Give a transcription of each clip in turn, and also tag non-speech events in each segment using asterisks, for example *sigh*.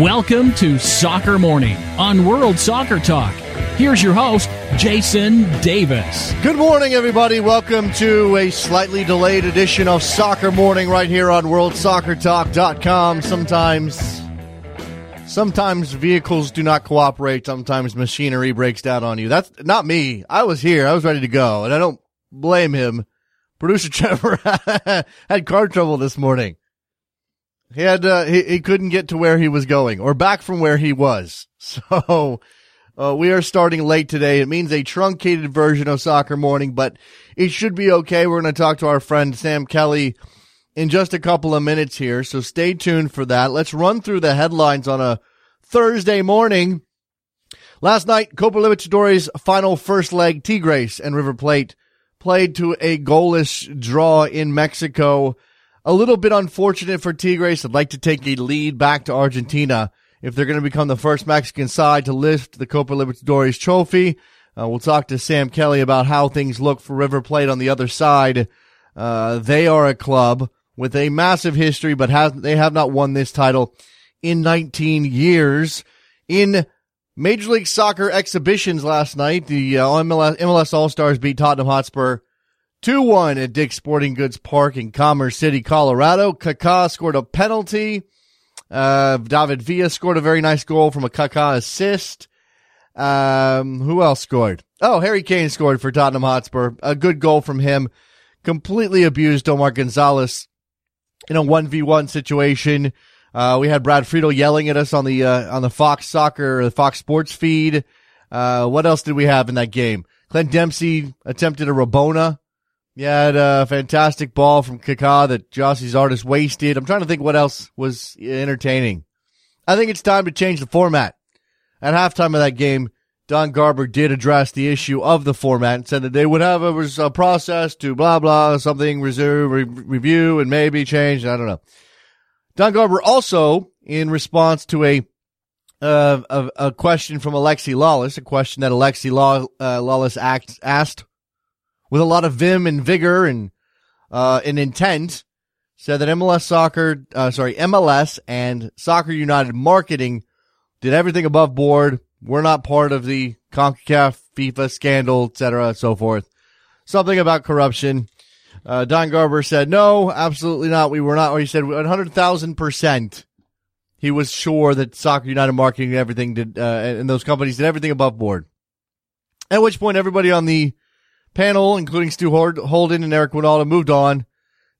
Welcome to Soccer Morning on World Soccer Talk. Here's your host, Jason Davis. Good morning, everybody. Welcome to a slightly delayed edition of Soccer Morning right here on WorldSoccerTalk.com. Sometimes, sometimes vehicles do not cooperate. Sometimes machinery breaks down on you. That's not me. I was here. I was ready to go, and I don't blame him. Producer *laughs* Trevor had car trouble this morning. He had uh, he he couldn't get to where he was going or back from where he was. *laughs* So uh, we are starting late today. It means a truncated version of Soccer Morning, but it should be okay. We're going to talk to our friend Sam Kelly in just a couple of minutes here, so stay tuned for that. Let's run through the headlines on a Thursday morning. Last night, Copa Libertadores final first leg, Tigres and River Plate played to a goalless draw in Mexico. A little bit unfortunate for Tigres. I'd like to take a lead back to Argentina if they're going to become the first Mexican side to lift the Copa Libertadores trophy. Uh, we'll talk to Sam Kelly about how things look for River Plate on the other side. Uh, they are a club with a massive history, but has, they have not won this title in 19 years. In Major League Soccer exhibitions last night, the uh, MLS, MLS All-Stars beat Tottenham Hotspur 2-1 at Dick's Sporting Goods Park in Commerce City, Colorado. Kaká scored a penalty. Uh, David Villa scored a very nice goal from a Kaká assist. Um, who else scored? Oh, Harry Kane scored for Tottenham Hotspur. A good goal from him. Completely abused Omar Gonzalez in a 1v1 situation. Uh, we had Brad Friedel yelling at us on the, uh, on the Fox Soccer, the Fox Sports feed. Uh, what else did we have in that game? Clint Dempsey attempted a Rabona. Yeah, had a fantastic ball from Kaká that Jozy Altidore wasted. I'm trying to think what else was entertaining. I think it's time to change the format. At halftime of that game, Don Garber did address the issue of the format and said that they would have a, a process to blah blah something reserve re- review and maybe change. I don't know. Don Garber also, in response to a uh, a, a, question from Alexi Lalas, a question that Alexi Law, uh, Lalas act, asked with a lot of vim and vigor and uh, and intent, said that MLS Soccer, uh, sorry, MLS and Soccer United marketing did everything above board. We're not part of the CONCACAF, FIFA scandal, etc., so forth. Something about corruption. Uh, Don Garber said, no, absolutely not. We were not, or he said 100,000%. He was sure that Soccer United marketing and everything did, uh, and those companies did everything above board. At which point everybody on the panel, including Stu Holden and Eric Wynalda, moved on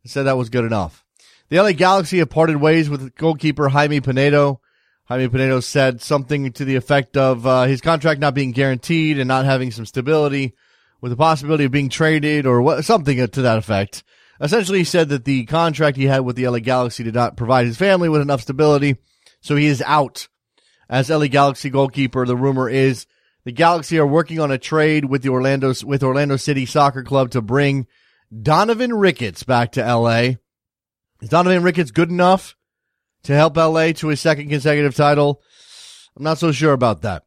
and said that was good enough. The LA Galaxy have parted ways with goalkeeper Jaime Penedo. Jaime Penedo said something to the effect of uh, his contract not being guaranteed and not having some stability, with the possibility of being traded or what, something to that effect. Essentially, he said that the contract he had with the LA Galaxy did not provide his family with enough stability, so he is out as LA Galaxy goalkeeper. The rumor is the Galaxy are working on a trade with the Orlando with Orlando City Soccer Club to bring Donovan Ricketts back to LA. Is Donovan Ricketts good enough to help LA to his second consecutive title? I'm not so sure about that.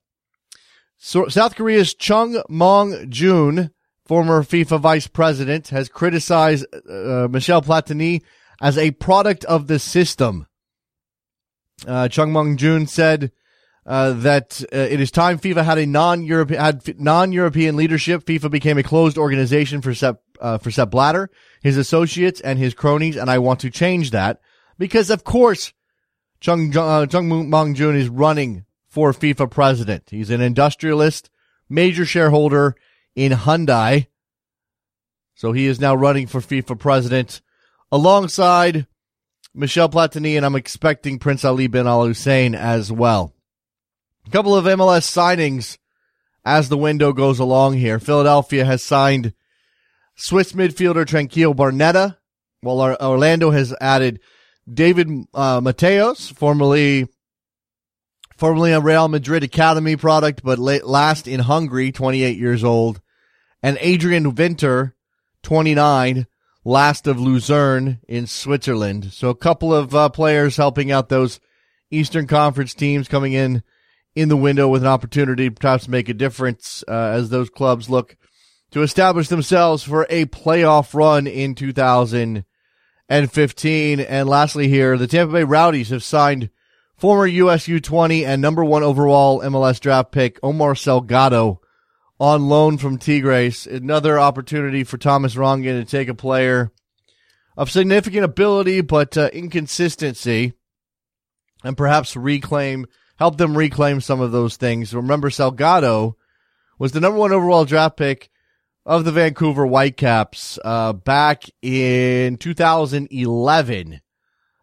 So South Korea's Chung Mong Jun, former FIFA vice president, has criticized uh, Michel Platini as a product of the system. Uh, Chung Mong Jun said uh, that uh, it is time FIFA had a non-European had non-European leadership. FIFA became a closed organization for Sepp uh, for Blatter, his associates, and his cronies, and I want to change that because, of course, Chung uh, Chung Mong Jun is running for FIFA president. He's an industrialist, major shareholder in Hyundai, so he is now running for FIFA president alongside Michel Platini, and I'm expecting Prince Ali bin Al Hussein as well. A couple of MLS signings as the window goes along here. Philadelphia has signed Swiss midfielder Tranquillo Barnetta, while Orlando has added David uh, Mateos, formerly formerly a Real Madrid academy product, but last in Hungary, 28 years old, and Adrian Winter, 29, last of Luzern in Switzerland. So a couple of uh, players helping out those Eastern Conference teams coming in in the window with an opportunity perhaps to make a difference uh, as those clubs look to establish themselves for a playoff run in 2015. And lastly here, the Tampa Bay Rowdies have signed former USU 20 and number one overall MLS draft pick Omar Salgado on loan from Tigres. Another opportunity for Thomas Rongen to take a player of significant ability but uh, inconsistency and perhaps reclaim – help them reclaim some of those things. Remember, Salgado was the number one overall draft pick of the Vancouver Whitecaps uh, back in 2011.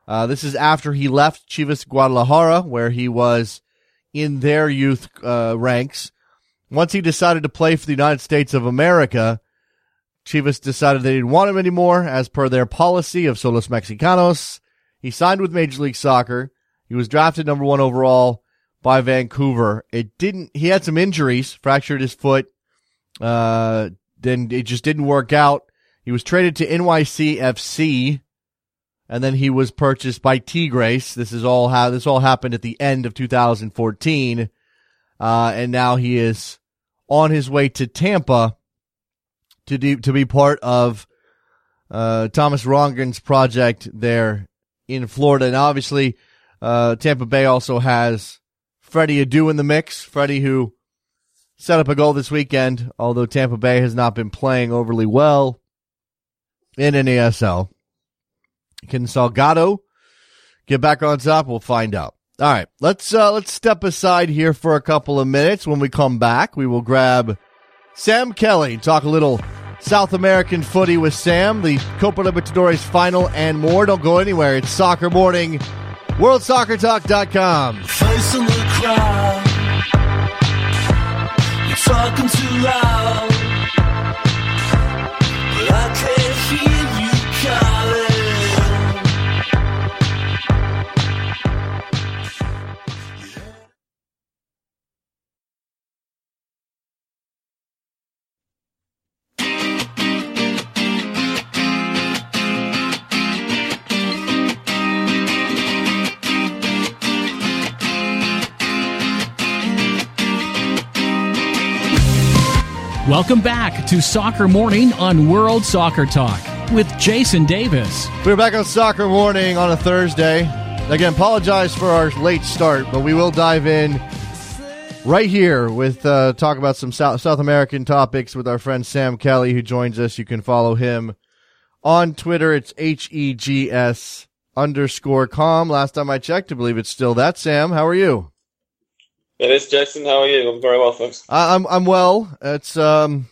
Uh, this is after he left Chivas Guadalajara, where he was in their youth uh, ranks. Once he decided to play for the United States of America, Chivas decided they didn't want him anymore, as per their policy of Solos Mexicanos. He signed with Major League Soccer. He was drafted number one overall by Vancouver. It didn't, he had some injuries, fractured his foot. Uh, then it just didn't work out. He was traded to NYCFC and then he was purchased by Tigres. This is all how this all happened at the end of 2014. Uh, and now he is on his way to Tampa to do, to be part of uh, Thomas Rongen's project there in Florida. And obviously, uh, Tampa Bay also has Freddie Adu in the mix. Freddie, who set up a goal this weekend, although Tampa Bay has not been playing overly well in an NASL. Can Salgado get back on top? We'll find out. All right, let's uh, let's step aside here for a couple of minutes. When we come back, we will grab Sam Kelly, talk a little South American footy with Sam, the Copa Libertadores final, and more. Don't go anywhere. It's Soccer Morning WorldSoccerTalk.com. Face in the crowd. You're talking too loud. But I can't hear Welcome back to Soccer Morning on World Soccer Talk with Jason Davis. We're back on Soccer Morning on a Thursday. Again, apologize for our late start, but we will dive in right here with uh, talk about some South, South American topics with our friend Sam Kelly, who joins us. You can follow him on Twitter. It's H E G S underscore com. Last time I checked, I believe it's still that. Sam, how are you? It is, Jason. How are you? I'm very well, thanks. I'm I'm well. It's um,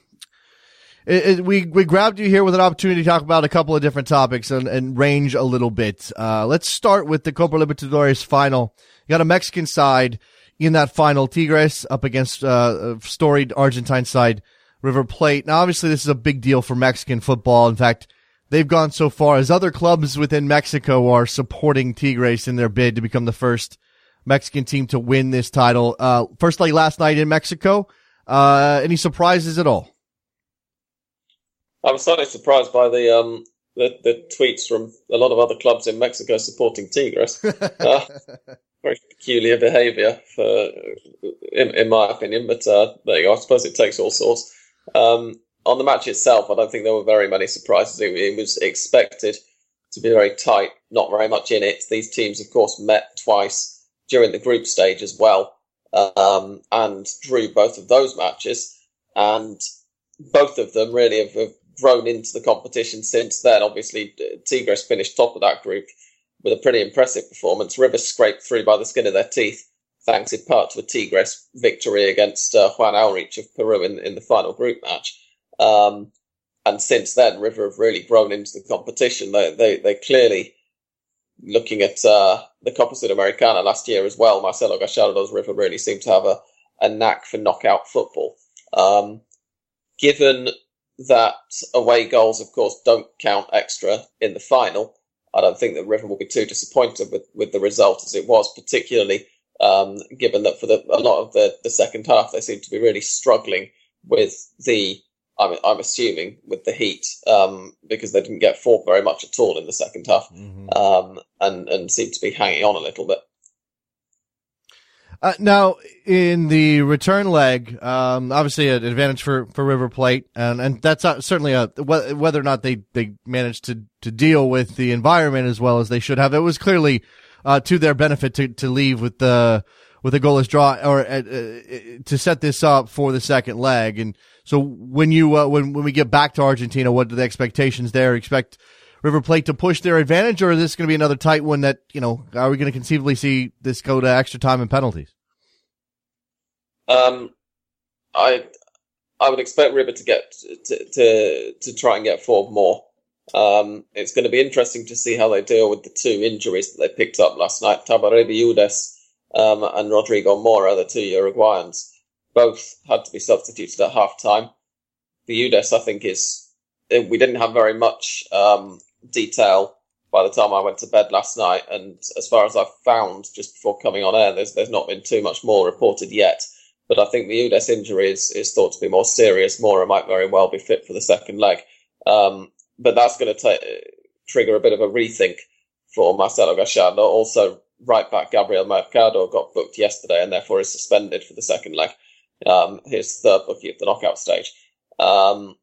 it, it, we we grabbed you here with an opportunity to talk about a couple of different topics and, and range a little bit. Uh, let's start with the Copa Libertadores final. You got a Mexican side in that final, Tigres up against uh, storied Argentine side, River Plate. Now, obviously, this is a big deal for Mexican football. In fact, they've gone so far as other clubs within Mexico are supporting Tigres in their bid to become the first Mexican team to win this title. Uh, first last night in Mexico. Uh, any surprises at all? I was slightly surprised by the um the, the tweets from a lot of other clubs in Mexico supporting Tigres. *laughs* uh, very peculiar behaviour, in, in, my opinion. But uh, there you go. I suppose it takes all sorts. Um, on the match itself, I don't think there were very many surprises. It, it was expected to be very tight, not very much in it. These teams, of course, met twice during the group stage as well. um, and drew both of those matches. And both of them really have, have, grown into the competition since then. Obviously, Tigres finished top of that group with a pretty impressive performance. Rivers scraped through by the skin of their teeth, thanks in part to a Tigres victory against uh, Juan Aurich of Peru in, in the final group match. Um, and since then, River have really grown into the competition. They they, they clearly looking at uh, the Copa Sudamericana last year as well. Marcelo Gallardo's River really seemed to have a, a knack for knockout football. Um, given that away goals, of course, don't count extra in the final, I don't think that River will be too disappointed with, with the result as it was, particularly um, given that for the, a lot of the, the second half they seem to be really struggling with the I'm, I'm assuming with the heat um, because they didn't get fought very much at all in the second half, mm-hmm. um, and and seemed to be hanging on a little bit. Uh, now, in the return leg, um, obviously an advantage for, for River Plate, and, and that's certainly a whether or not they, they managed to, to deal with the environment as well as they should have. It was clearly uh, to their benefit to, to leave with the with a goalless draw or uh, uh, to set this up for the second leg. And so when you uh, when when we get back to Argentina, what are the expectations there? Expect River Plate to push their advantage, or is this going to be another tight one that you know? Are we going to conceivably see this go to extra time and penalties? Um, I I would expect River to get to to, to try and get forward more. Um, it's going to be interesting to see how they deal with the two injuries that they picked up last night. Tabaré Viudez um, and Rodrigo Mora, the two Uruguayans both had to be substituted at half time. Viudez, I think, is we didn't have very much um, detail by the time I went to bed last night, and as far as I've found just before coming on air, there's there's not been too much more reported yet. But I think the Udes injury is, is thought to be more serious. Mora might very well be fit for the second leg, um, but that's going to trigger a bit of a rethink for Marcelo Gallardo. Also, right back Gabriel Mercado got booked yesterday and therefore is suspended for the second leg um, his third bookie at the knockout stage. Um,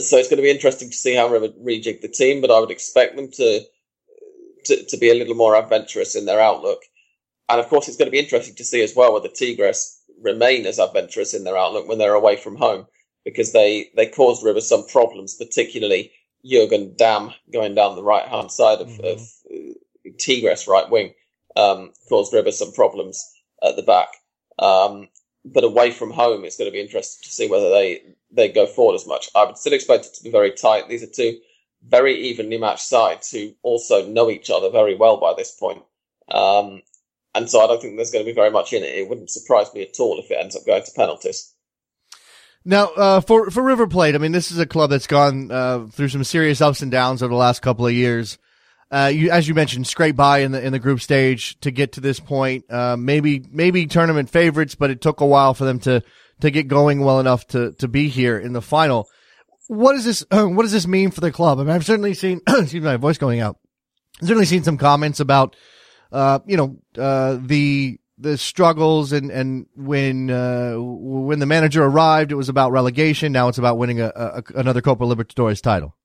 so it's going to be interesting to see how River rejig the team, but I would expect them to, to, to be a little more adventurous in their outlook. And of course, it's going to be interesting to see as well whether Tigres remain as adventurous in their outlook when they're away from home, because they, they caused River some problems, particularly Jurgen Damm going down the right hand side of, mm-hmm. of Tigres right wing, um, caused River some problems at the back. Um, but away from home, it's going to be interesting to see whether they they go forward as much. I would still expect it to be very tight. These are two very evenly matched sides who also know each other very well by this point. Um, and so I don't think there's going to be very much in it. It wouldn't surprise me at all if it ends up going to penalties. Now, uh, for for River Plate, I mean, this is a club that's gone uh, through some serious ups and downs over the last couple of years uh, you, as you mentioned, scrape by in the in the group stage to get to this point. Uh, maybe maybe tournament favorites, but it took a while for them to to get going well enough to to be here in the final. What does this uh, *clears throat* What does this mean for the club? I mean, I've certainly seen. *clears throat* excuse my voice going out. I've certainly seen some comments about, uh, you know, uh, the the struggles and and when uh, when the manager arrived, it was about relegation. Now it's about winning a, a another Copa Libertadores title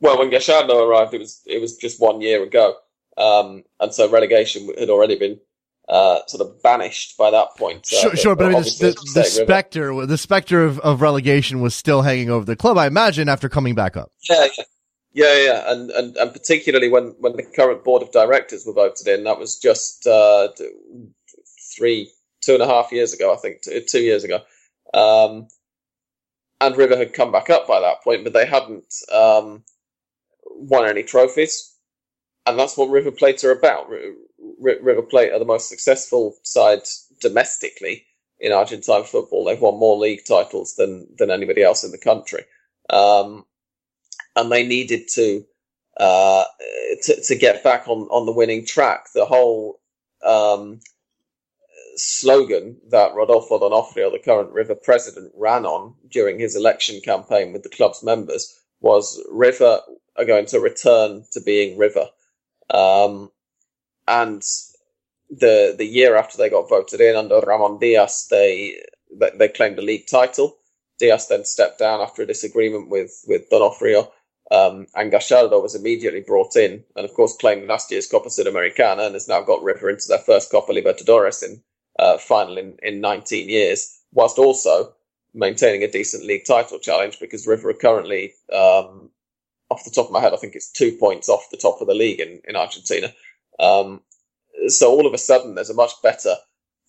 well, when Gallardo arrived, it was it was just one year ago, um, and so relegation had already been uh, sort of banished by that point. Uh, sure, sure, but, I mean, the, the, the specter, the specter of, of relegation was still hanging over the club. I imagine after coming back up. Yeah, yeah, yeah, yeah. And, and and particularly when when the current board of directors were voted in, that was just uh, three, two and a half years ago, I think, two, two years ago. Um, and River had come back up by that point, but they hadn't. Um, won any trophies, and that's what River Plate are about. River Plate are the most successful side domestically in Argentine football. They've won more league titles than than anybody else in the country, um, and they needed to, uh, to to get back on on the winning track. The whole um, slogan that Rodolfo D'Onofrio, the current River president, ran on during his election campaign with the club's members was River are going to return to being River. Um, and the the year after they got voted in under Ramon Diaz, they they claimed a league title. Diaz then stepped down after a disagreement with with D'Onofrio, Um, and Gallardo was immediately brought in, and of course claimed last year's Copa Sudamericana, and has now got River into their first Copa Libertadores in uh, final in, in 19 years, whilst also maintaining a decent league title challenge because River are currently, um, off the top of my head, I think it's two points off the top of the league in, in Argentina. Um, so all of a sudden, there's a much better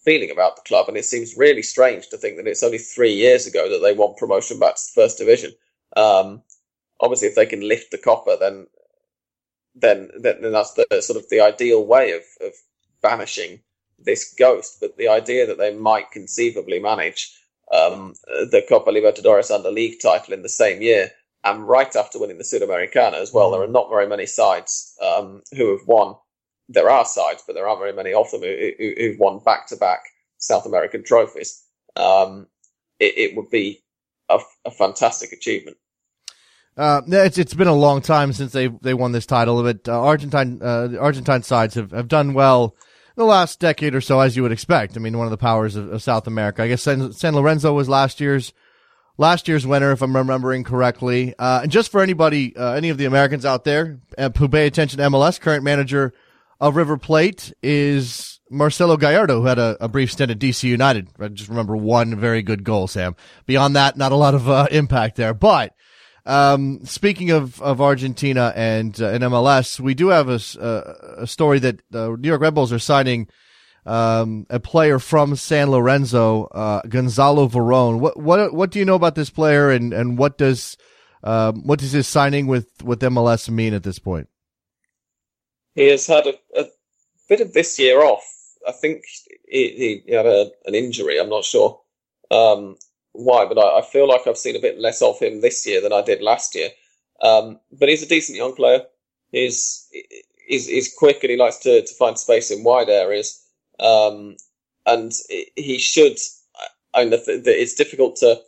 feeling about the club, and it seems really strange to think that it's only three years ago that they won promotion back to the first division. Um, obviously, if they can lift the copper, then then then, then that's the sort of the ideal way of, of banishing this ghost. But the idea that they might conceivably manage um, the Copa Libertadores and the league title in the same year, and right after winning the Sudamericana as well, there are not very many sides um, who have won there are sides, but there aren't very many of them who, who, have won back to back South American trophies. Um, it, it, would be a, a fantastic achievement. Uh, it's it's been a long time since they they won this title, but uh, Argentine uh, Argentine sides have, have done well the last decade or so, as you would expect. I mean, one of the powers of, of South America. I guess San, San, Lorenzo was last year's last year's winner, if I'm remembering correctly. Uh, and just for anybody, uh, any of the Americans out there uh, who pay attention to MLS, current manager of River Plate is Marcelo Gallardo, who had a, a, brief stint at DC United. I just remember one very good goal, Sam. Beyond that, not a lot of uh, impact there. But um, speaking of, of Argentina and, uh, and MLS, we do have a, a, a story that the New York Red Bulls are signing um, a player from San Lorenzo, uh, Gonzalo Veron. What what what do you know about this player, and and what does um, what does his signing with with MLS mean at this point? he has had a, a bit of this year off. I think he, he had a, an injury. I'm not sure um, why, but I, I, feel like I've seen a bit less of him this year than I did last year. Um, but he's a decent young player. He's, he's, he's quick and he likes to, to find space in wide areas. Um, and he should. I mean, the, the, it's difficult to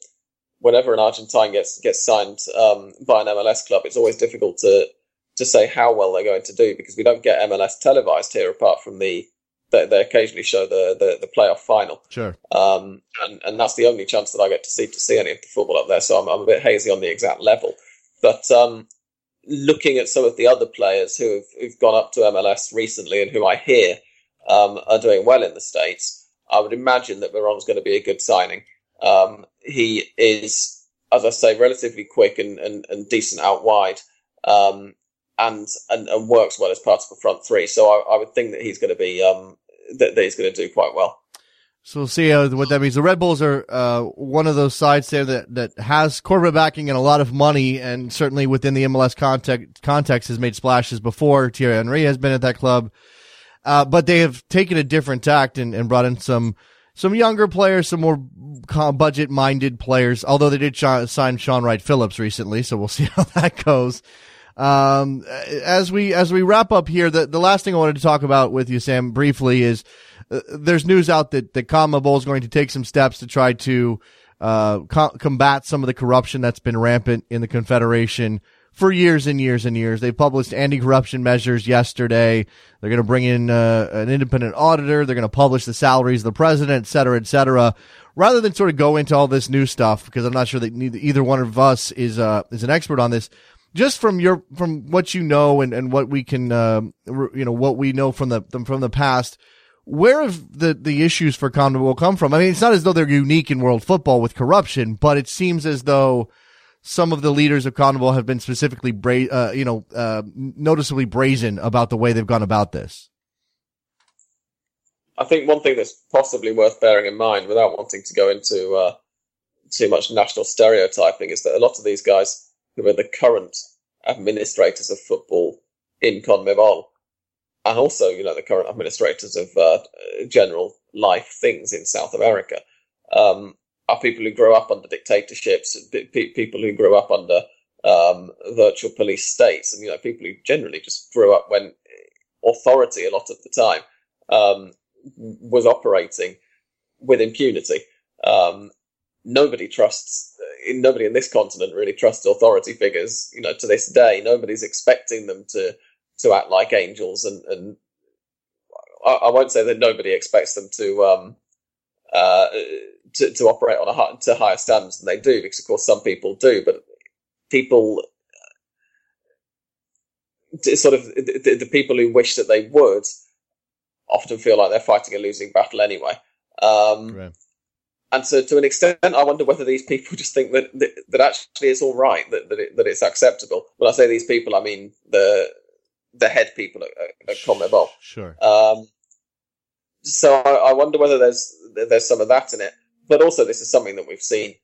whenever an Argentine gets gets signed um, by an MLS club. It's always difficult to to say how well they're going to do because we don't get MLS televised here apart from the they, they occasionally show the, the, the playoff final. Sure. Um, and, and that's the only chance that I get to see to see any of the football up there. So I'm, I'm a bit hazy on the exact level. But um, looking at some of the other players who have who've gone up to MLS recently and who I hear um, are doing well in the States, I would imagine that Veron's going to be a good signing. Um, he is, as I say, relatively quick and, and, and decent out wide. Um, and, and, and works well as part of the front three. So I, I would think that he's going to be um, that, that he's going to do quite well. So we'll see uh, what that means. The Red Bulls are uh, one of those sides there that, that has corporate backing and a lot of money, and certainly within the MLS context, context has made splashes before. Thierry Henry has been at that club, uh, but they have taken a different tact and, and brought in some some younger players, some more budget minded players. Although they did sh- sign Shaun Wright-Phillips recently, so we'll *laughs* see how that goes. Um, as we as we wrap up here, the, the last thing I wanted to talk about with you, Sam, briefly is uh, there's news out that that CONMEBOL is going to take some steps to try to uh, co- combat some of the corruption that's been rampant in the Confederation for years and years and years. They published anti-corruption measures yesterday. They're going to bring in uh, an independent auditor. They're going to publish the salaries of the president, et cetera, et cetera. Rather than sort of go into all this new stuff, because I'm not sure that either one of us is uh, is an expert on this just from your from what you know and, and what we can uh, you know what we know from the from the past where have the the issues for CONMEBOL come from? I mean it's not as though they're unique in world football with corruption but it seems as though some of the leaders of CONMEBOL have been specifically bra- uh, you know uh, noticeably brazen about the way they've gone about this. I think one thing that's possibly worth bearing in mind without wanting to go into uh, too much national stereotyping is that a lot of these guys who are the current administrators of football in CONMEBOL, and also, you know, the current administrators of uh, general life things in South America, um, are people who grow up under dictatorships, people who grew up under um, virtual police states, and you know, people who generally just grew up when authority a lot of the time um, was operating with impunity. Um, nobody trusts nobody in this continent really trusts authority figures. You know, to this day, nobody's expecting them to to act like angels, and and I, I won't say that nobody expects them to um uh to, to operate on a high, to higher standards than they do, because of course some people do, but people sort of the, the, people who wish that they would often feel like they're fighting a losing battle anyway. Um, right. And so, to an extent, I wonder whether these people just think that that, that actually it's all right, that that, it, that it's acceptable. When I say these people, I mean the the head people at, at CONMEBOL. Sure. Um, so I, I wonder whether there's there's some of that in it, but also this is something that we've seen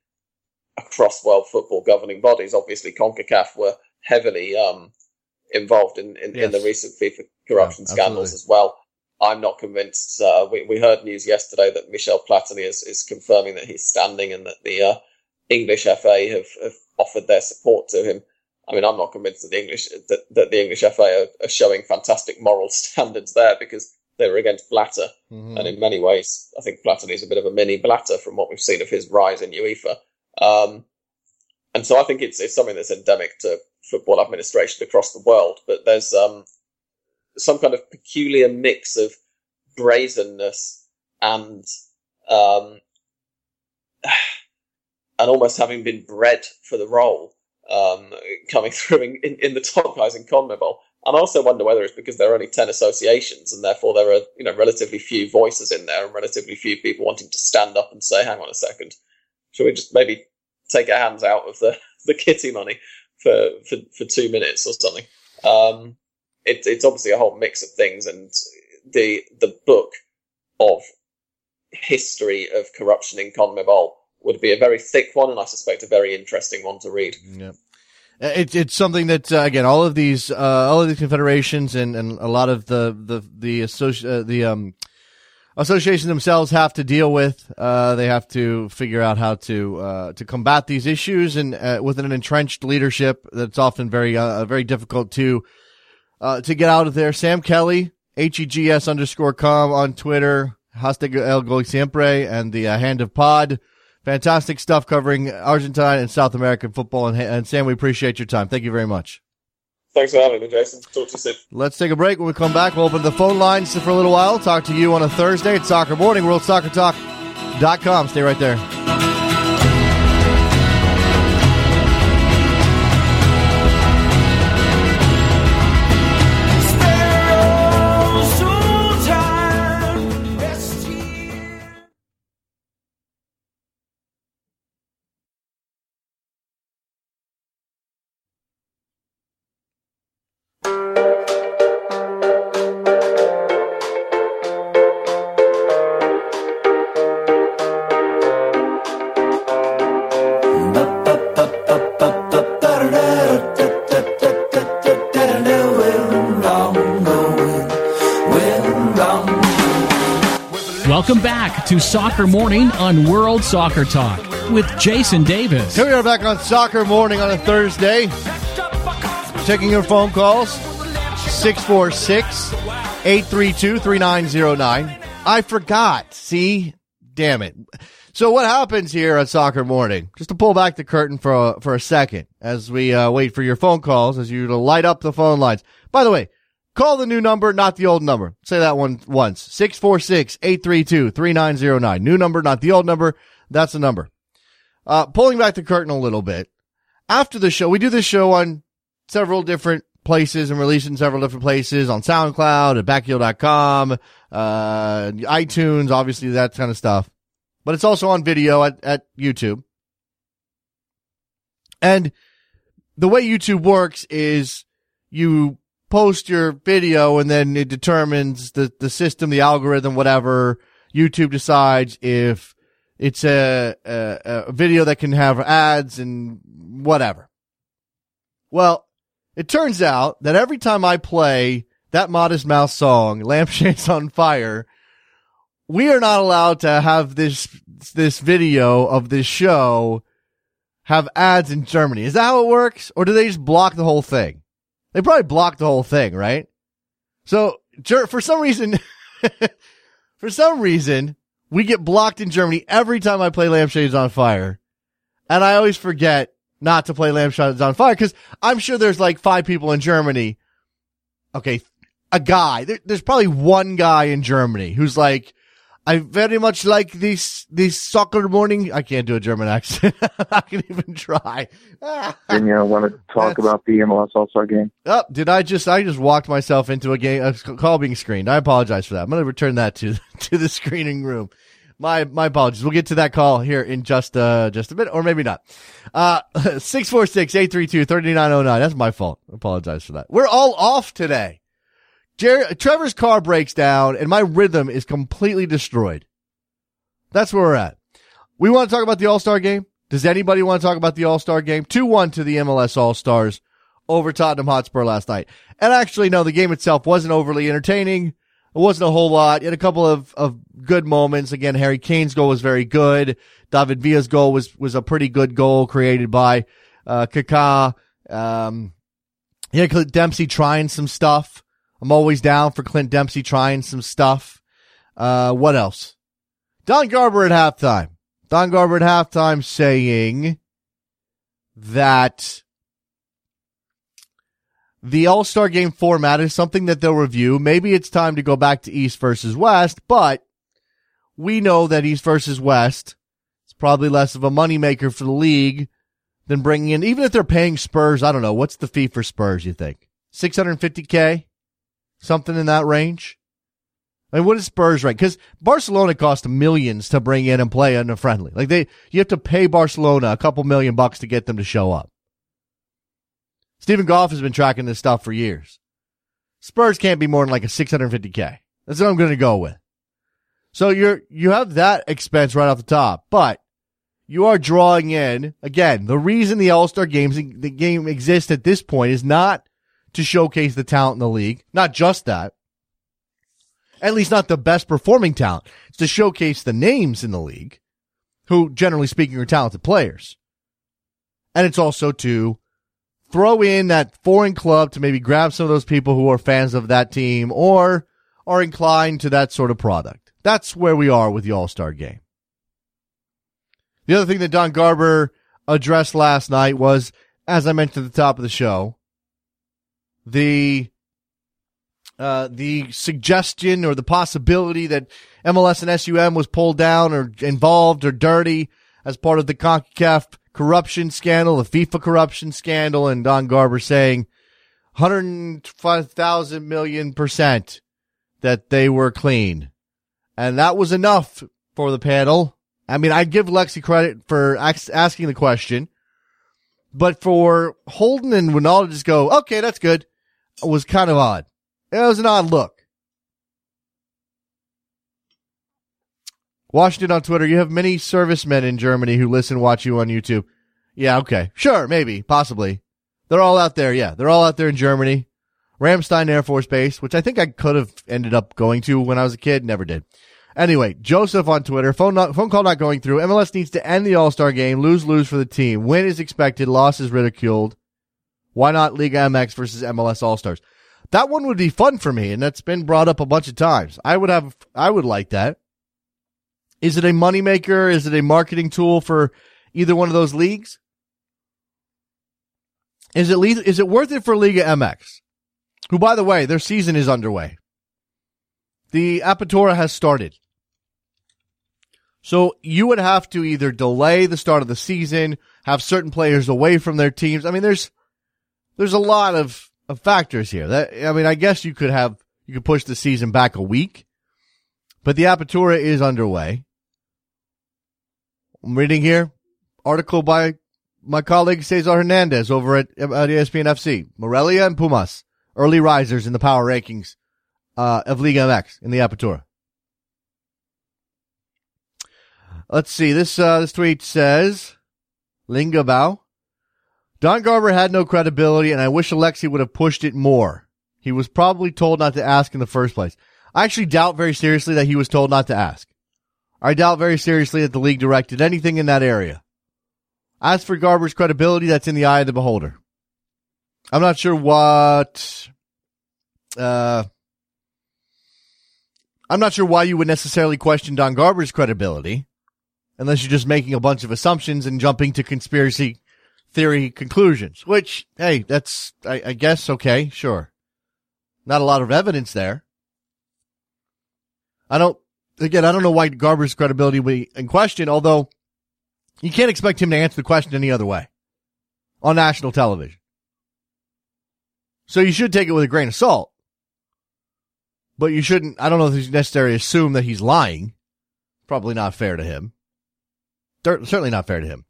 across world football governing bodies. Obviously, CONCACAF were heavily um, involved in, in, yes. in, the recent FIFA corruption yeah, scandals as well. I'm not convinced. Uh, we, we heard news yesterday that Michel Platini is, is confirming that he's standing and that the uh, English FA have, have offered their support to him. I mean, I'm not convinced that the English that, that the English FA are, are, showing fantastic moral *laughs* standards there because they were against Blatter, mm-hmm. and in many ways, I think Platini is a bit of a mini Blatter from what we've seen of his rise in UEFA. Um, and so I think it's it's something that's endemic to football administration across the world. But there's um, some kind of peculiar mix of brazenness and um, *sighs* and almost having been bred for the role um, coming *laughs* through in, in, in, the top guys in CONMEBOL. And I also wonder whether it's because there are only 10 associations and therefore there are, you know, relatively few voices in there and relatively few people wanting to stand up and say, hang on a second, should we just maybe take our hands out of the, *laughs* the kitty money for, for, for two minutes or something? Um, it, it's obviously a whole mix of things, and the the book of history of corruption in CONMEBOL would be a very thick one, and I suspect a very interesting one to read. Yeah. Uh, it, it's something that uh, again, all of these, uh, all of these confederations, and, and a lot of the the the associ- uh, the um, associations themselves have to deal with. Uh, they have to figure out how to uh, to combat these issues, and with an entrenched leadership, that's often very very difficult to uh, to get out of there. Sam Kelly, H-E-G-S underscore com on Twitter. Hasta el gol siempre and the uh, Hand of Pod. Fantastic stuff covering Argentine and South American football. And, and Sam, we appreciate your time. Thank you very much. Thanks for having me, Jason. Talk to you soon. Let's take a break. When we come back, we'll open the phone lines for a little while. Talk to you on a Thursday at Soccer Morning, WorldSoccerTalk.com. Stay right there. To Soccer Morning on World Soccer Talk with Jason Davis. Here we are back on Soccer Morning on a Thursday. Taking your phone calls 646 832 3909. I forgot. See? Damn it. So what happens here on Soccer Morning? Just to pull back the curtain for a, for a second as we uh, wait for your phone calls, as you to light up the phone lines. By the way, Call the new number, not the old number. Say that one once. 646-832-3909. New number, not the old number. That's the number. Uh, pulling back the curtain a little bit. After the show, we do this show on several different places and release in several different places on SoundCloud, at backheel.com, uh, iTunes, obviously that kind of stuff. But it's also on video at, at YouTube. And the way YouTube works is you post your video and then it determines the, the system, the algorithm, whatever. YouTube decides if it's a, a, a video that can have ads and whatever. Well, it turns out that every time I play that Modest Mouse song, Lampshades *laughs* on Fire, we are not allowed to have this, this video of this show have ads in Germany. Is that how it works? Or do they just block the whole thing? They probably blocked the whole thing, right? So for some reason, *laughs* for some reason, we get blocked in Germany every time I play Lampshades on Fire. And I always forget not to play Lampshades on Fire because I'm sure there's like five people in Germany. Okay. A guy, there, there's probably one guy in Germany who's like, I very much like this this soccer morning. I can't do a German accent. *laughs* I can even try. *laughs* Didn't you want to talk That's- about the MLS All Star game? Oh, did I just? I just walked myself into a game. A call being screened. I apologize for that. I'm going to return that to *laughs* to the screening room. My my apologies. We'll get to that call here in just uh just a bit, or maybe not. Uh, six four six eight three two thirty nine zero nine. That's my fault. I apologize for that. We're all off today. Trevor's car breaks down, and my rhythm is completely destroyed. That's where we're at. We want to talk about the All Star game. Does anybody want to talk about the All Star game? Two one to the MLS All Stars over Tottenham Hotspur last night. And actually, no, the game itself wasn't overly entertaining. It wasn't a whole lot. You had a couple of, of good moments. Again, Harry Kane's goal was very good. David Villa's goal was, was a pretty good goal created by, uh, Kaká. Um, yeah, Dempsey trying some stuff. I'm always down for Clint Dempsey trying some stuff. Uh, what else? Don Garber at halftime. Don Garber at halftime saying that the All Star game format is something that they'll review. Maybe it's time to go back to East versus West, but we know that East versus West is probably less of a moneymaker for the league than bringing in, even if they're paying Spurs. I don't know. What's the fee for Spurs, you think? 650K? Something in that range? I mean, what is Spurs right? Because Barcelona cost millions to bring in and play in a friendly. Like they, you have to pay Barcelona a couple million bucks to get them to show up. Steven Goff has been tracking this stuff for years. Spurs can't be more than like a 650k. That's what I'm going to go with. So you're, you have that expense right off the top, but you are drawing in again. The reason the All-Star games, the game exists at this point is not to showcase the talent in the league. Not just that. At least not the best performing talent. It's to showcase the names in the league who generally speaking are talented players. And it's also to throw in that foreign club to maybe grab some of those people who are fans of that team or are inclined to that sort of product. That's where we are with the All Star game. The other thing that Don Garber addressed last night was, as I mentioned at the top of the show, the uh, the suggestion or the possibility that MLS and SUM was pulled down or involved or dirty as part of the CONCACAF corruption scandal, the FIFA corruption scandal, and Don Garber saying 105,000 million percent that they were clean. And that was enough for the panel. I mean, I give Lexi credit for asking the question, but for Holden and Wynalda to just go, okay, that's good, was kind of odd. It was an odd look. Washington on Twitter, you have many servicemen in Germany who listen, watch you on YouTube. Yeah, okay. Sure, maybe, possibly. They're all out there, yeah. They're all out there in Germany. Ramstein Air Force Base, which I think I could have ended up going to when I was a kid, never did. Anyway, Joseph on Twitter, phone not, phone call not going through. MLS needs to end the All-Star game, lose lose for the team. Win is expected, loss is ridiculed. Why not Liga MX versus MLS All-Stars? That one would be fun for me, and that's been brought up a bunch of times. I would have, I would like that. Is it a moneymaker? Is it a marketing tool for either one of those leagues? Is it, is it worth it for Liga MX? Who, by the way, their season is underway. The Apertura has started. So you would have to either delay the start of the season, have certain players away from their teams. I mean, there's, there's a lot of, of factors here. That, I mean, I guess you could have, you could push the season back a week, but the Apertura is underway. I'm reading here, article by my colleague Cesar Hernandez over at, at ESPN FC. Morelia and Pumas, early risers in the power rankings, uh, of Liga MX in the Apertura. Let's see. This, uh, this tweet says, Lingabao. Don Garber had no credibility and I wish Alexi would have pushed it more. He was probably told not to ask in the first place. I actually doubt very seriously that he was told not to ask. I doubt very seriously that the league directed anything in that area. As for Garber's credibility, that's in the eye of the beholder. I'm not sure what, uh, I'm not sure why you would necessarily question Don Garber's credibility unless you're just making a bunch of assumptions and jumping to conspiracy theory conclusions, which, hey, that's, I, I guess, okay, sure. Not a lot of evidence there. I don't, again, I don't know why Garber's credibility would be in question, although you can't expect him to answer the question any other way on national television. So you should take it with a grain of salt. But you shouldn't, I don't know if you necessarily assume that he's lying. Probably not fair to him. Certainly not fair to him.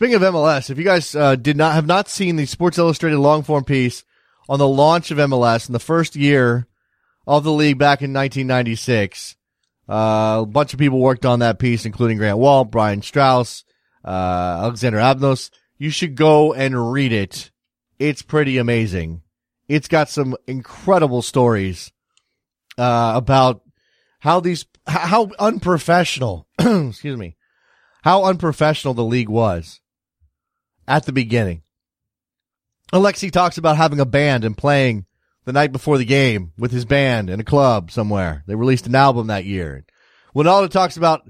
Speaking of MLS, if you guys uh, did not have not seen the Sports Illustrated long form piece on the launch of MLS in the first year of the league back in 1996, uh, a bunch of people worked on that piece, including Grant Wahl, Brian Strauss, uh, Alexander Abnos. You should go and read it. It's pretty amazing. It's got some incredible stories uh, about how these how unprofessional *clears throat* excuse me how unprofessional the league was at the beginning. Alexi talks about having a band and playing the night before the game with his band in a club somewhere. They released an album that year. Wynalda talks about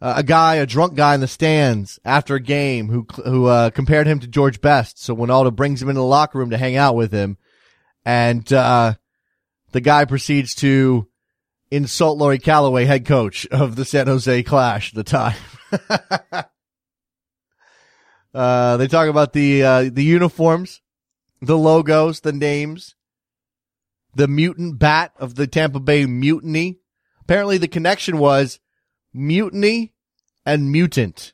uh, a guy, a drunk guy in the stands after a game who who uh, compared him to George Best. So Wynalda brings him into the locker room to hang out with him, and uh, the guy proceeds to insult Laurie Calloway, head coach of the San Jose Clash at the time. *laughs* uh, they talk about the uh, the uniforms, the logos, the names, the mutant bat of the Tampa Bay Mutiny. Apparently, the connection was mutiny and mutant.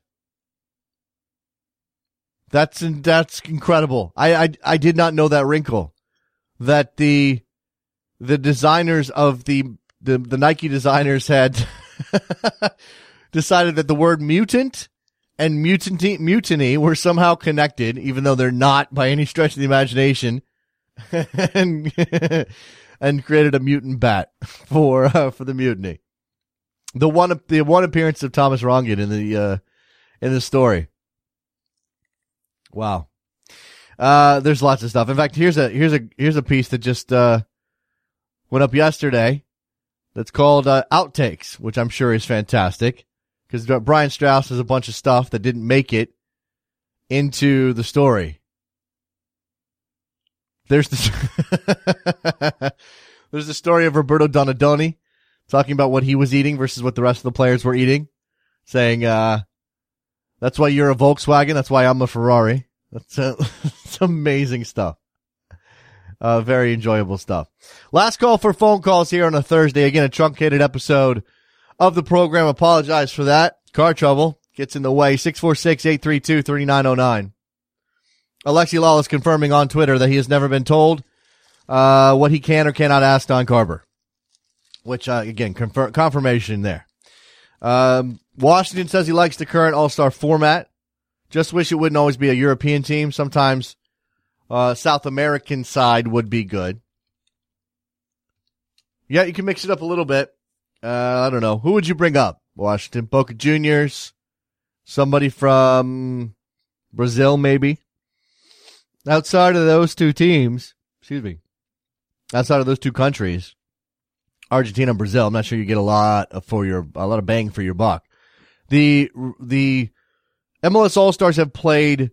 That's that's incredible. I, I I did not know that wrinkle. That the the designers of the the, the Nike designers had *laughs* decided that the word mutant and mutiny, mutiny were somehow connected, even though they're not by any stretch of the imagination, *laughs* and *laughs* and created a mutant bat *laughs* for uh, for the mutiny. The one the one appearance of Thomas Rongen in the uh, in the story. Wow. Uh, there's lots of stuff. In fact, here's a here's a here's a piece that just uh, went up yesterday. That's called uh, Outtakes, which I'm sure is fantastic because Brian Strauss has a bunch of stuff that didn't make it into the story. There's the *laughs* there's the story of Roberto Donadoni talking about what he was eating versus what the rest of the players were eating, saying, uh, "That's why you're a Volkswagen. That's why I'm a Ferrari." That's, uh, *laughs* that's amazing stuff. Uh, very enjoyable stuff. Last call for phone calls here on a Thursday. Again, a truncated episode of the program. Apologize for that. Car trouble gets in the way. 646-832-3909. Alexi Lalas confirming on Twitter that he has never been told uh, what he can or cannot ask Don Garber. Which, uh, again, confir- confirmation there. Um, Washington says he likes the current All-Star format. Just wish it wouldn't always be a European team. Sometimes uh, South American side would be good. Yeah, you can mix it up a little bit. Uh, I don't know. Who would you bring up? Washington Boca Juniors, somebody from Brazil, maybe. Outside of those two teams, excuse me, outside of those two countries, Argentina and Brazil, I'm not sure you get a lot of for your a lot of bang for your buck. The the MLS All Stars have played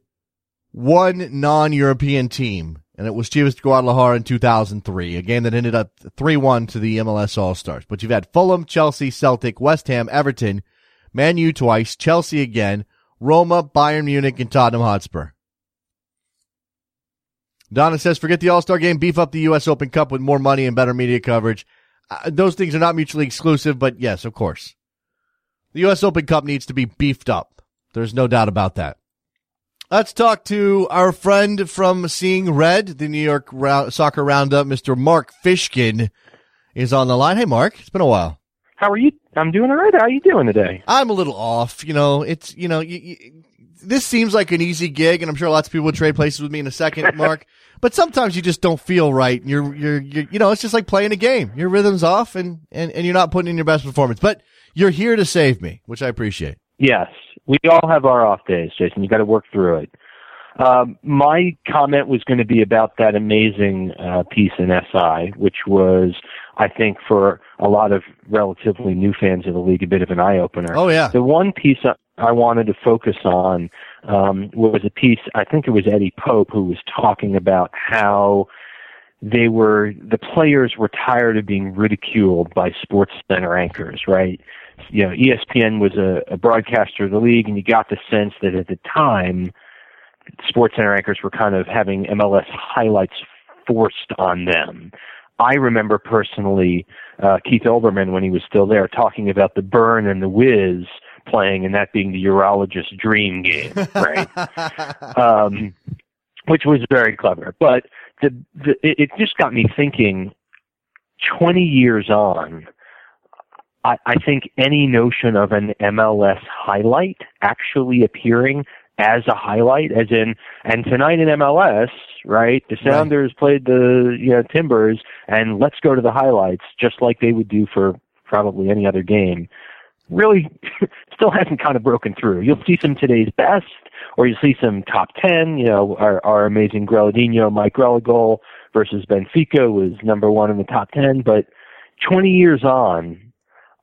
one non-European team, and it was Chivas Guadalajara in 2003, a game that ended up 3-1 to the MLS All-Stars. But you've had Fulham, Chelsea, Celtic, West Ham, Everton, Man U twice, Chelsea again, Roma, Bayern Munich, and Tottenham Hotspur. Donna says, forget the All-Star game, beef up the U.S. Open Cup with more money and better media coverage. Uh, those things are not mutually exclusive, but yes, of course. The U.S. Open Cup needs to be beefed up. There's no doubt about that. Let's talk to our friend from Seeing Red, the New York Soccer Roundup, Mr. Mark Fishkin is on the line. Hey, Mark, it's been a while. How are you? I'm doing all right. How are you doing today? I'm a little off. You know, it's you know, you, you, this seems like an easy gig, and I'm sure lots of people would trade places with me in a second, *laughs* Mark. but sometimes you just don't feel right. You're, you're, you're, you know, it's just like playing a game. Your rhythm's off, and and and you're not putting in your best performance. But you're here to save me, which I appreciate. Yes, we all have our off days, Jason. You got to work through it. Um, my comment was going to be about that amazing uh, piece in SI, which was, I think, for a lot of relatively new fans of the league, a bit of an eye opener. Oh yeah. The one piece I wanted to focus on um, was a piece. I think it was Eddie Pope who was talking about how they were the players were tired of being ridiculed by sports center anchors right you know, ESPN was a, a broadcaster of the league, and you got the sense that at the time, Sports Center anchors were kind of having MLS highlights forced on them. I remember personally uh, Keith Olbermann when he was still there talking about the Burn and the Wiz playing, and that being the urologist dream game, right? *laughs* um, which was very clever. But the, the, it just got me thinking. Twenty years on, I, I think any notion of an MLS highlight actually appearing as a highlight, as in, and tonight in MLS, right, the Sounders right. played the you know, Timbers, and let's go to the highlights, just like they would do for probably any other game. Really, *laughs* still hasn't kind of broken through. You'll see some today's best, or you'll see some top ten. You know, our, our amazing Grelladinho, Mike Grella goal versus Benfica was number one in the top ten. But 20 years on,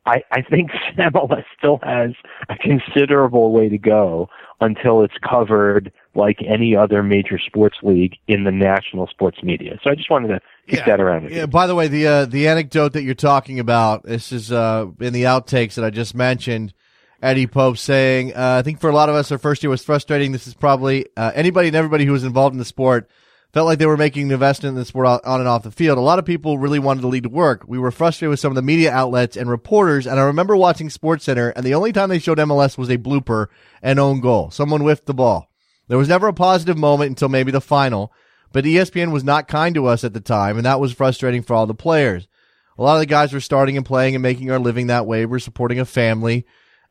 I, I think *laughs* MLS still has a considerable way to go until it's covered like any other major sports league in the national sports media. So I just wanted to kick yeah. that around. yeah. By the way, the uh, the anecdote that you're talking about, this is uh, in the outtakes that I just mentioned. Eddie Pope saying, uh, I think for a lot of us, our first year was frustrating. This is probably uh, anybody and everybody who was involved in the sport felt like they were making an investment in the sport on and off the field. A lot of people really wanted the league to work. We were frustrated with some of the media outlets and reporters. And I remember watching Sports Center, and the only time they showed MLS was a blooper and own goal. Someone whiffed the ball. There was never a positive moment until maybe the final, but ESPN was not kind to us at the time, and that was frustrating for all the players. A lot of the guys were starting and playing and making our living that way. We're supporting a family.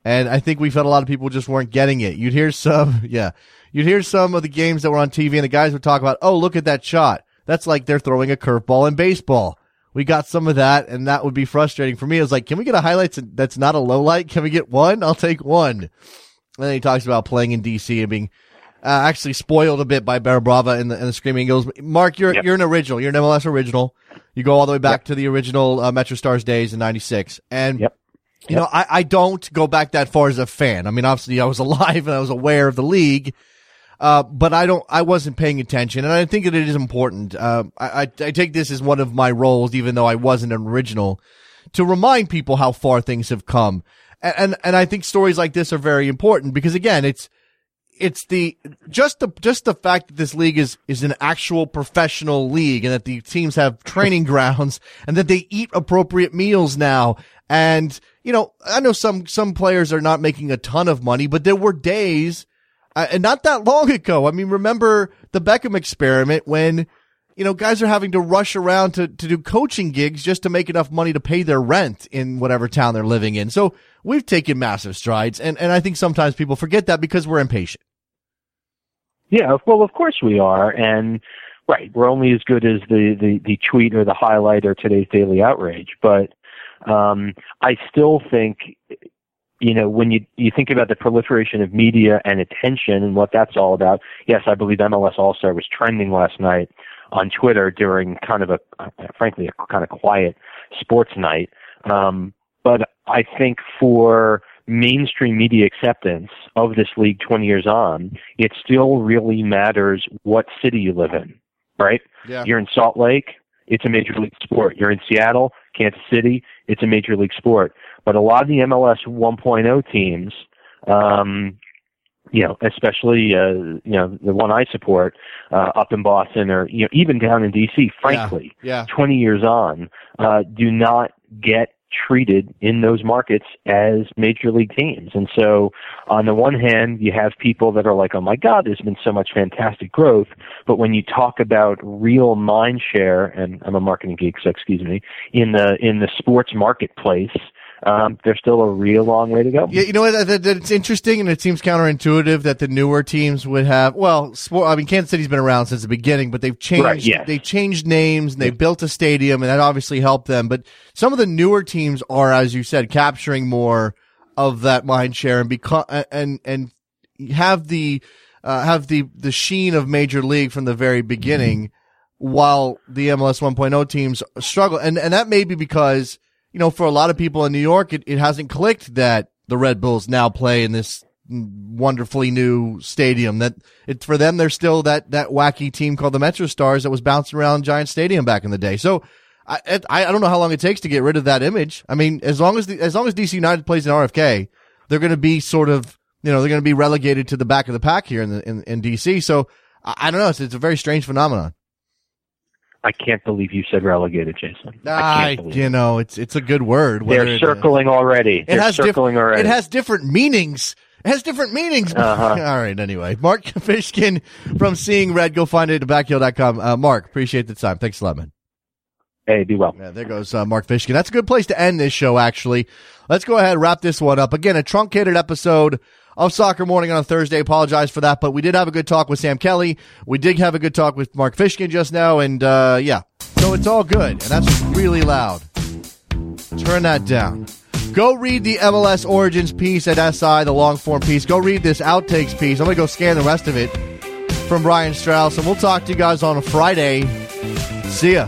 And I think we felt a lot of people just weren't getting it. You'd hear some, *laughs* yeah, you'd hear some of the games that were on TV and the guys would talk about, oh, look at that shot. That's like they're throwing a curveball in baseball. We got some of that, and that would be frustrating for me. I was like, can we get a highlights that's not a low light? Can we get one? I'll take one. And then he talks about playing in DC and being uh, actually spoiled a bit by Barra Brava and the, and the Screaming Eagles. Mark, you're Yep. you're an original. You're an MLS original. You go all the way back Yep. to the original uh, Metro Stars days in '96, and Yep. You know I, I don't go back that far as a fan. I mean, obviously I was *laughs* alive and I was aware of the league, uh, but I don't. I wasn't paying attention, and I think that it is important. Uh, I, I I take this as one of my roles, even though I wasn't an original, to remind people how far things have come. And, and and I think stories like this are very important because again, it's it's the just the just the fact that this league is is an actual professional league and that the teams have training *laughs* grounds and that they eat appropriate meals now and you know I know some some players are not making a ton of money but there were days uh, and not that long ago I mean remember the Beckham experiment when you know guys are having to rush around to to do coaching gigs just to make enough money to pay their rent in whatever town they're living in so we've taken massive strides and and I think sometimes people forget that because we're impatient Yeah, well, of course we are, and right, we're only as good as the the, the tweet or the highlight or today's daily outrage. But um, I still think, you know, when you you think about the proliferation of media and attention and what that's all about. Yes, I believe MLS All Star was trending last night on Twitter during kind of a, frankly, a kind of quiet sports night. Um, but I think for mainstream media acceptance of this league 20 years on, it still really matters what city you live in, right? Yeah. You're in Salt Lake, it's a major league sport. You're in Seattle, Kansas City, it's a major league sport. But a lot of the MLS 1.0 teams, um, you know, especially uh, you know the one I support uh, up in Boston or you know even down in DC, frankly, yeah 20 years on, uh, do not get treated in those markets as major league teams. And so, on the one hand, you have people that are like, oh my God, there's been so much fantastic growth. But when you talk about real mind share, and I'm a marketing geek, so excuse me, in the, in the sports marketplace, um, there's still a real long way to go. Yeah, you know what? That, that, it's interesting, and it seems counterintuitive that the newer teams would have. Well, sport. I mean, Kansas City's been around since the beginning, but they've changed. Right. They changed names and they built a stadium, and that obviously helped them. But some of the newer teams are, as you said, capturing more of that mind share and become and and have the uh, have the the sheen of major league from the very beginning, while the MLS 1.0 teams struggle, and and that may be because you know, for a lot of people in New York, it, it hasn't clicked that the Red Bulls now play in this wonderfully new stadium. That it's for them, they're still that, that wacky team called the Metro Stars that was bouncing around Giant Stadium back in the day. So I, I don't know how long it takes to get rid of that image. I mean, as long as the, as long as DC United plays in RFK, they're going to be sort of you know they're going to be relegated to the back of the pack here in the, in, in DC. So I, I don't know. It's, it's a very strange phenomenon. I can't believe you said relegated, Jason. I, I you know, it's it's a good word. They're circling it, already. They're has circling diff- already. It has different meanings. It has different meanings. *laughs* Uh-huh. All right. Anyway, Mark *laughs* Fishkin from Seeing Red. Go find it at backheel.com. Uh, Mark, appreciate the time. Thanks a lot, man. Hey, be well. Yeah, there goes uh, Mark Fishkin. That's a good place to end this show, actually. Let's go ahead and wrap this one up. Again, a truncated episode of Soccer Morning on a Thursday. Apologize for that, but we did have a good talk with Sam Kelly. We did have a good talk with Mark Fishkin just now, and uh, yeah, so it's all good. And that's really loud. Turn that down. Go read the MLS Origins piece at SI, the long form piece. Go read this outtakes piece. I'm going to go scan the rest of it from Brian Strauss, and we'll talk to you guys on a Friday. See ya.